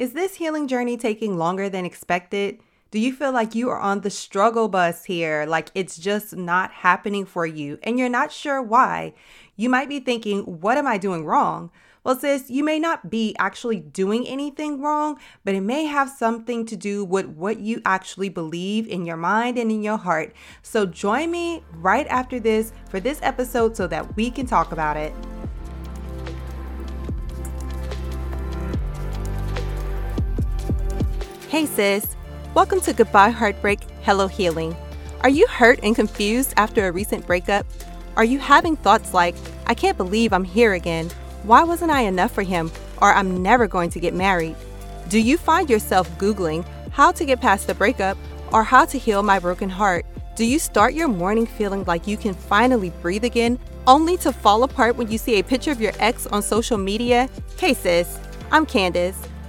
Is this healing journey taking longer than expected? Do you feel like you are on the struggle bus here, like it's just not happening for you and you're not sure why? You might be thinking, what am I doing wrong? Well, sis, you may not be actually doing anything wrong, but it may have something to do with what you actually believe in your mind and in your heart. So join me right after this for this episode so that we can talk about it. Hey, sis. Welcome to Goodbye Heartbreak, Hello Healing. Are you hurt and confused after a recent breakup? Are you having thoughts like, I can't believe I'm here again? Why wasn't I enough for him? Or I'm never going to get married? Do you find yourself Googling how to get past the breakup or how to heal my broken heart? Do you start your morning feeling like you can finally breathe again, only to fall apart when you see a picture of your ex on social media? Hey sis, I'm Candace.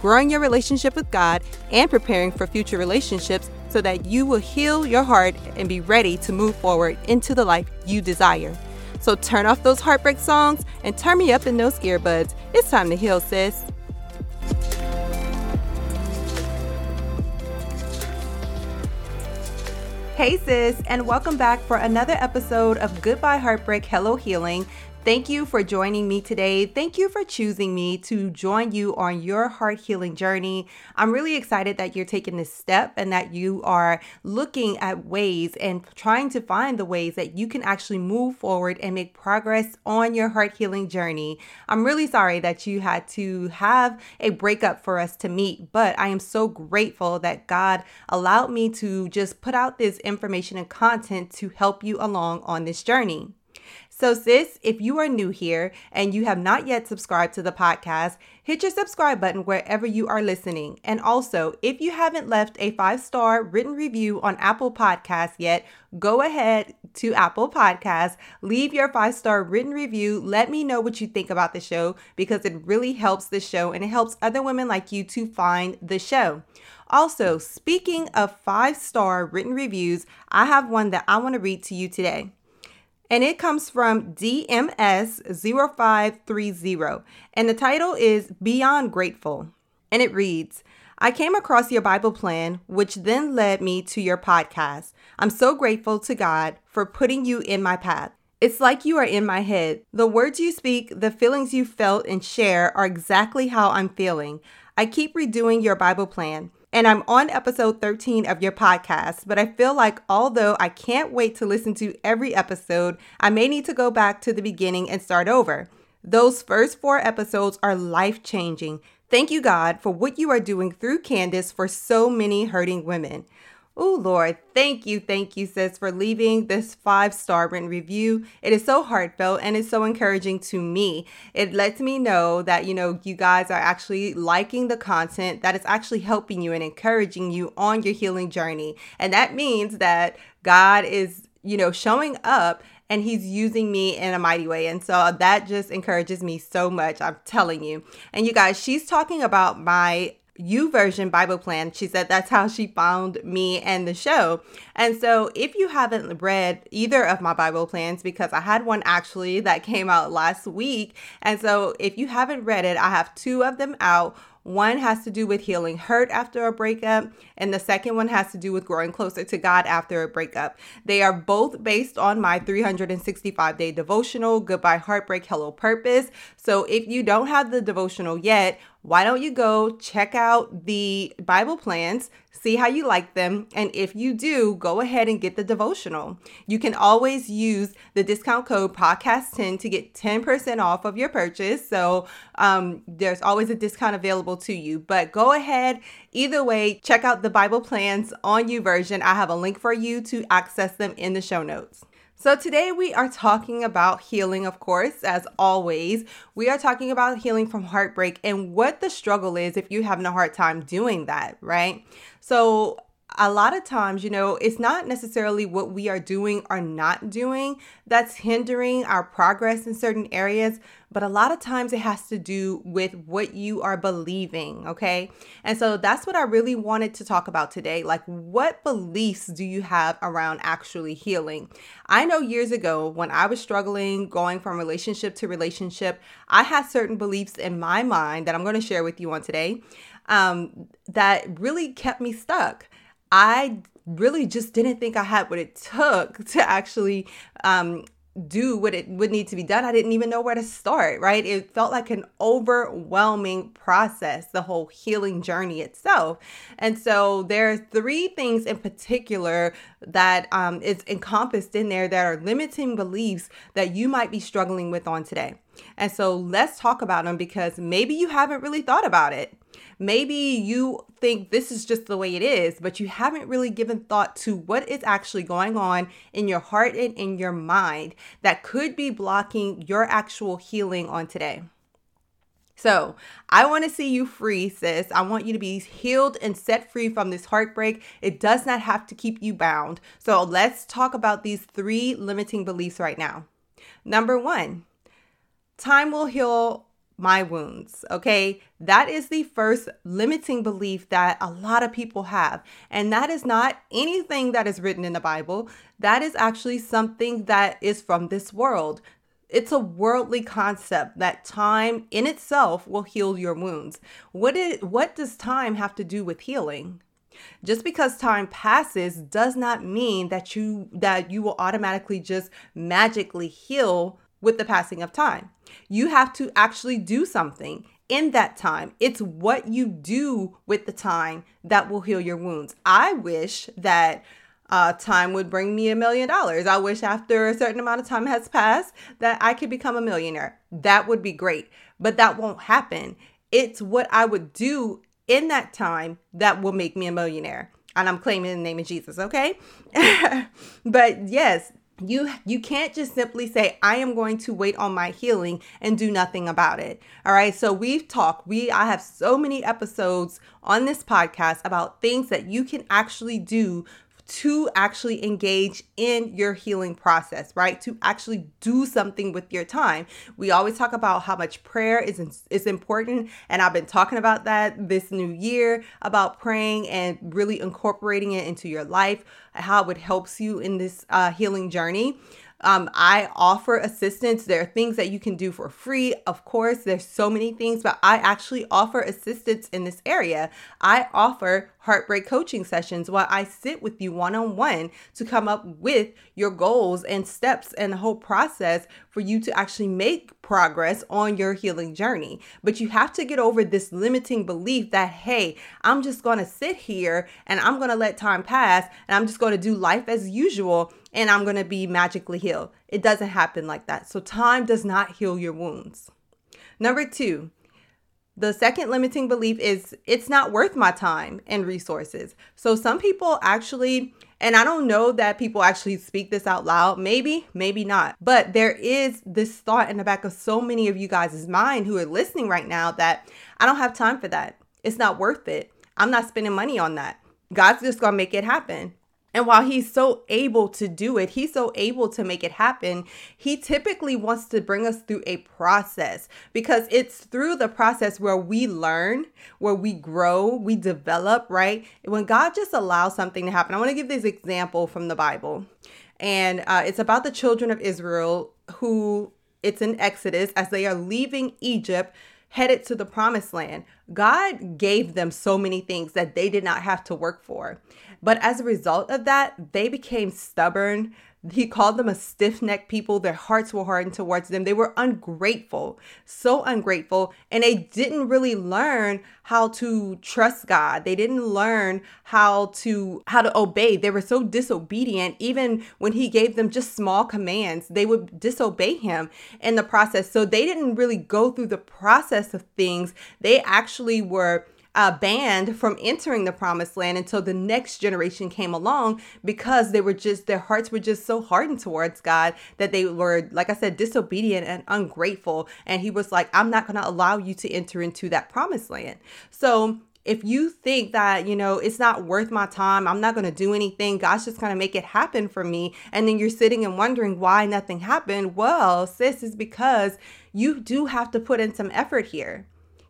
growing your relationship with God, and preparing for future relationships so that you will heal your heart and be ready to move forward into the life you desire. So turn off those heartbreak songs and turn me up in those earbuds. It's time to heal, sis. Hey, sis, and welcome back for another episode of Goodbye Heartbreak, Hello Healing. Thank you for joining me today. Thank you for choosing me to join you on your heart healing journey. I'm really excited that you're taking this step and that you are looking at ways and trying to find the ways that you can actually move forward and make progress on your heart healing journey. I'm really sorry that you had to have a breakup for us to meet, but I am so grateful that God allowed me to just put out this information and content to help you along on this journey. So, sis, if you are new here and you have not yet subscribed to the podcast, hit your subscribe button wherever you are listening. And also, if you haven't left a five star written review on Apple Podcasts yet, go ahead to Apple Podcasts, leave your five star written review. Let me know what you think about the show because it really helps the show and it helps other women like you to find the show. Also, speaking of five star written reviews, I have one that I want to read to you today and it comes from DMS0530. And the title is Beyond Grateful. And it reads I came across your Bible plan, which then led me to your podcast. I'm so grateful to God for putting you in my path. It's like you are in my head. The words you speak, the feelings you felt and share are exactly how I'm feeling. I keep redoing your Bible plan and I'm on episode 13 of your podcast. But I feel like although I can't wait to listen to every episode, I may need to go back to the beginning and start over. Those first four episodes are life changing. Thank you, God, for what you are doing through Candace for so many hurting women. Oh, Lord, thank you, thank you, sis, for leaving this five star written review. It is so heartfelt and it's so encouraging to me. It lets me know that, you know, you guys are actually liking the content, that is actually helping you and encouraging you on your healing journey. And that means that God is, you know, showing up and he's using me in a mighty way. And so that just encourages me so much. I'm telling you. And you guys, she's talking about my YouVersion Bible plan. She said that's how she found me and the show. And so, if you haven't read either of my Bible plans, because I had one actually that came out last week. And so, if you haven't read it, I have two of them out. One has to do with healing hurt after a breakup, and the second one has to do with growing closer to God after a breakup. They are both based on my 365 day devotional, Goodbye Heartbreak, Hello Purpose. So if you don't have the devotional yet, why don't you go check out the Bible plans, see how you like them, and if you do, go ahead and get the devotional. You can always use the discount code podcast10 to get 10% off of your purchase. So um, there's always a discount available to you. But go ahead, either way, check out the Bible plans on YouVersion. I have a link for you to access them in the show notes. So, today we are talking about healing, of course, as always. We are talking about healing from heartbreak and what the struggle is if you're having a hard time doing that, right? So, a lot of times, you know, it's not necessarily what we are doing or not doing that's hindering our progress in certain areas, but a lot of times it has to do with what you are believing, okay? And so that's what I really wanted to talk about today. Like, what beliefs do you have around actually healing? I know years ago when I was struggling going from relationship to relationship, I had certain beliefs in my mind that I'm to share with you on today um, that really kept me stuck. I really just didn't think I had what it took to actually um, do what it would need to be done. I didn't even know where to start, right? It felt like an overwhelming process, the whole healing journey itself. And so there are three things in particular that um, is encompassed in there that are limiting beliefs that you might be struggling with on today. And so let's talk about them because maybe you haven't really thought about it. Maybe you think this is just the way it is, but you haven't really given thought to what is actually going on in your heart and in your mind that could be blocking your actual healing on today. So, I want to see you free, sis. I want you to be healed and set free from this heartbreak. It does not have to keep you bound. So, let's talk about these three limiting beliefs right now. Number one, time will heal my wounds. Okay. That is the first limiting belief that a lot of people have. And that is not anything that is written in the Bible. That is actually something that is from this world. It's a worldly concept that time in itself will heal your wounds. What is what does time have to do with healing? Just because time passes does not mean that you that you will automatically just magically heal with the passing of time. You have to actually do something in that time. It's what you do with the time that will heal your wounds. I wish that uh, time would bring me a million dollars. I wish after a certain amount of time has passed that I could become a millionaire. That would be great, but that won't happen. It's what I would do in that time that will make me a millionaire. And I'm claiming the name of Jesus, okay? but yes, you you can't just simply say i am going to wait on my healing and do nothing about it. All right? So we've talked we i have so many episodes on this podcast about things that you can actually do to actually engage in your healing process, right? To actually do something with your time. We always talk about how much prayer is is important, and I've been talking about that this new year about praying and really incorporating it into your life, how it helps you in this uh, healing journey. Um, I offer assistance. There are things that you can do for free. Of course, there's so many things, but I actually offer assistance in this area. I offer heartbreak coaching sessions while I sit with you one on one to come up with your goals and steps and the whole process for you to actually make progress on your healing journey. But you have to get over this limiting belief that, hey, I'm just to sit here and I'm to let time pass and I'm just to do life as usual and I'm to be magically healed. It doesn't happen like that. So, time does not heal your wounds. Number two, the second limiting belief is it's not worth my time and resources. So some people actually, and I don't know that people actually speak this out loud, maybe, maybe not, but there is this thought in the back of so many of you guys' mind who are listening right now that I don't have time for that. It's not worth it. I'm not spending money on that. God's just gonna make it happen. And while he's so able to do it, he's so able to make it happen, he typically wants to bring us through a process because it's through the process where we learn, where we grow, we develop, right? When God just allows something to happen, I want to give this example from the Bible. And uh, it's about the children of Israel who it's in Exodus as they are leaving Egypt headed to the promised land. God gave them so many things that they did not have to work for. But as a result of that, they became stubborn. He called them a stiff necked people. Their hearts were hardened towards them. They were ungrateful, so ungrateful. And they didn't really learn how to trust God. They didn't learn how to how to obey. They were so disobedient. Even when he gave them just small commands, they would disobey him in the process. So they didn't really go through the process of things. They actually were uh, banned from entering the promised land until the next generation came along because they were just, their hearts were just so hardened towards God that they were, like I said, disobedient and ungrateful. And he was like, I'm not going to allow you to enter into that promised land. So if you think that, you know, it's not worth my time, I'm not going to do anything, God's just going to make it happen for me, and then you're sitting and wondering why nothing happened, well, sis, is because you do have to put in some effort here.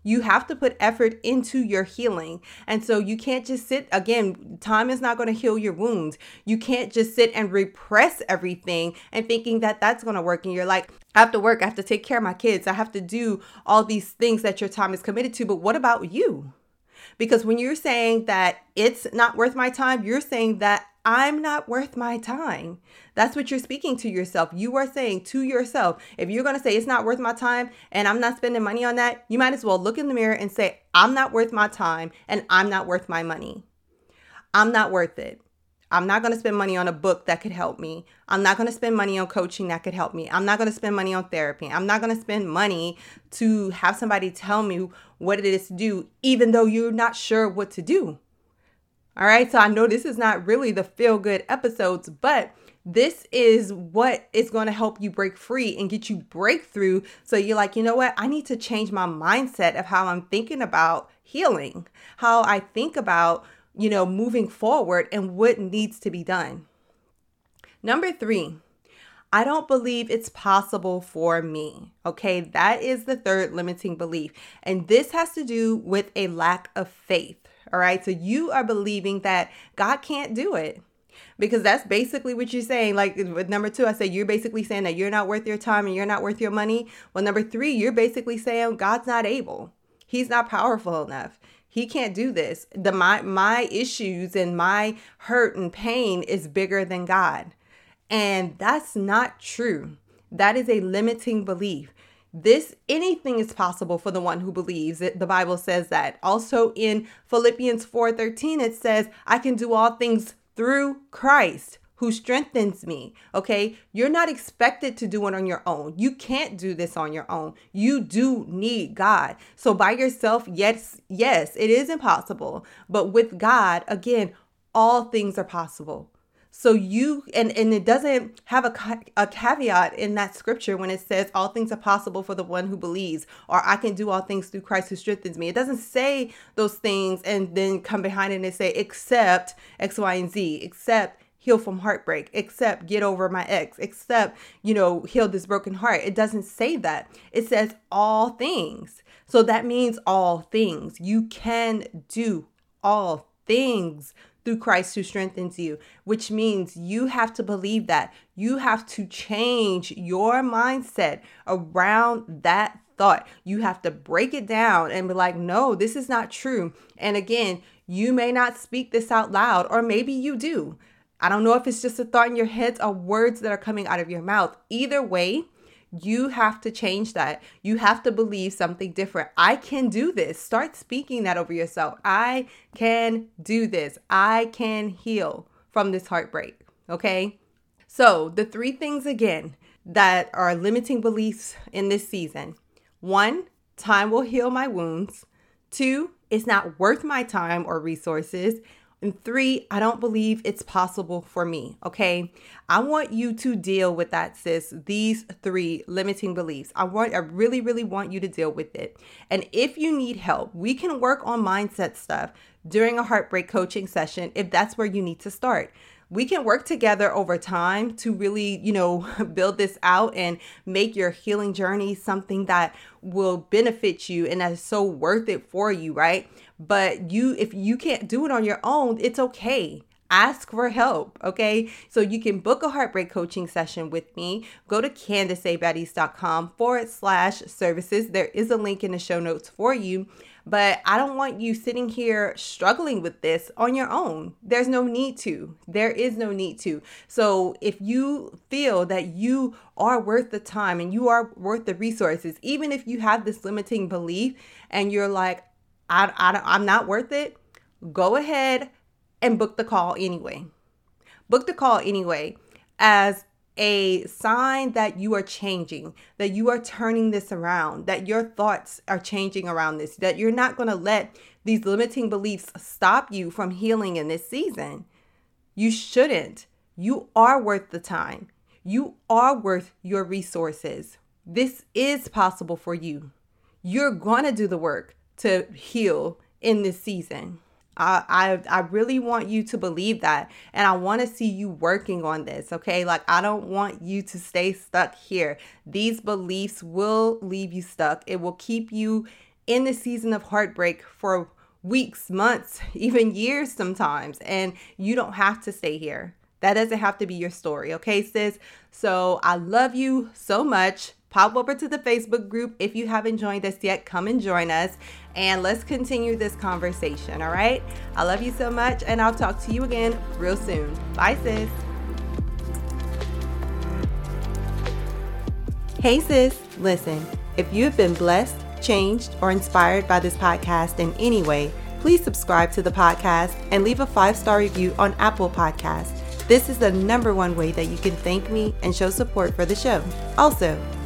You have to put effort into your healing. And so you can't just sit, again, time is not going to heal your wounds. You can't just sit and repress everything and thinking that that's going to work. And you're like, I have to work, I have to take care of my kids, I have to do all these things that your time is committed to. But what about you? Because when you're saying that it's not worth my time, you're saying that I'm not worth my time. That's what you're speaking to yourself. You are saying to yourself, if you're going to say it's not worth my time and I'm not spending money on that, you might as well look in the mirror and say, I'm not worth my time and I'm not worth my money. I'm not worth it. I'm not going to spend money on a book that could help me. I'm not going to spend money on coaching that could help me. I'm not going to spend money on therapy. I'm not going to spend money to have somebody tell me what it is to do, even though you're not sure what to do. All right. So I know this is not really the feel good episodes, but this is what is going to help you break free and get you breakthrough. So you're like, you know what? I need to change my mindset of how I'm thinking about healing, how I think about you know, moving forward and what needs to be done. Number three, I don't believe it's possible for me. Okay, that is the third limiting belief. And this has to do with a lack of faith. All right, so you are believing that God can't do it because that's basically what you're saying. Like with number two, I say you're basically saying that you're not worth your time and you're not worth your money. Well, number three, you're basically saying God's not able, He's not powerful enough. He can't do this. The my my issues and my hurt and pain is bigger than God. And that's not true. That is a limiting belief. This anything is possible for the one who believes. It, the Bible says that. Also in Philippians 4:13 it says, "I can do all things through Christ who strengthens me. Okay. You're not expected to do it on your own. You can't do this on your own. You do need God. So by yourself, yes, yes, it is impossible. But with God, again, all things are possible. So you and and it doesn't have a a caveat in that scripture when it says all things are possible for the one who believes or I can do all things through Christ who strengthens me. It doesn't say those things and then come behind it and say except X Y and Z, except heal from heartbreak, except get over my ex, except, you know, heal this broken heart. It doesn't say that. It says all things. So that means all things. You can do all things through Christ who strengthens you, which means you have to believe that. You have to change your mindset around that thought. You have to break it down and be like, no, this is not true. And again, you may not speak this out loud, or maybe you do. I don't know if it's just a thought in your head or words that are coming out of your mouth. Either way, you have to change that. You have to believe something different. I can do this. Start speaking that over yourself. I can do this. I can heal from this heartbreak. Okay. So, the three things again that are limiting beliefs in this season one, time will heal my wounds. Two, it's not worth my time or resources. And three, I don't believe it's possible for me. Okay. I want you to deal with that, sis. These three limiting beliefs. I want, I really, really want you to deal with it. And if you need help, we can work on mindset stuff during a heartbreak coaching session if that's where you need to start we can work together over time to really, you know, build this out and make your healing journey something that will benefit you and that is so worth it for you, right? But you, if you can't do it on your own, it's okay ask for help okay so you can book a heartbreak coaching session with me go to candaceabaddies.com forward slash services there is a link in the show notes for you but I don't want you sitting here struggling with this on your own. There's no need to. There is no need to. So if you feel that you are worth the time and you are worth the resources, even if you have this limiting belief and you're like, I, I, I'm not worth it, go ahead and book the call anyway. Book the call anyway, as a sign that you are changing, that you are turning this around, that your thoughts are changing around this, that you're not going to let these limiting beliefs stop you from healing in this season. You shouldn't. You are worth the time. You are worth your resources. This is possible for you. You're going to do the work to heal in this season. I, I I really want you to believe that and I want to see you working on this, okay? Like I don't want you to stay stuck here. These beliefs will leave you stuck. It will keep you in the season of heartbreak for weeks, months, even years sometimes, and you don't have to stay here. That doesn't have to be your story, okay, sis? So I love you so much. Pop over to the Facebook group. If you haven't joined us yet, come and join us and let's continue this conversation, all right? I love you so much, and I'll talk to you again real soon. Bye, sis. Hey, sis, listen, if you've been blessed, changed, or inspired by this podcast in any way, please subscribe to the podcast and leave a five star review on Apple Podcasts. This is the number one way that you can thank me and show support for the show. Also,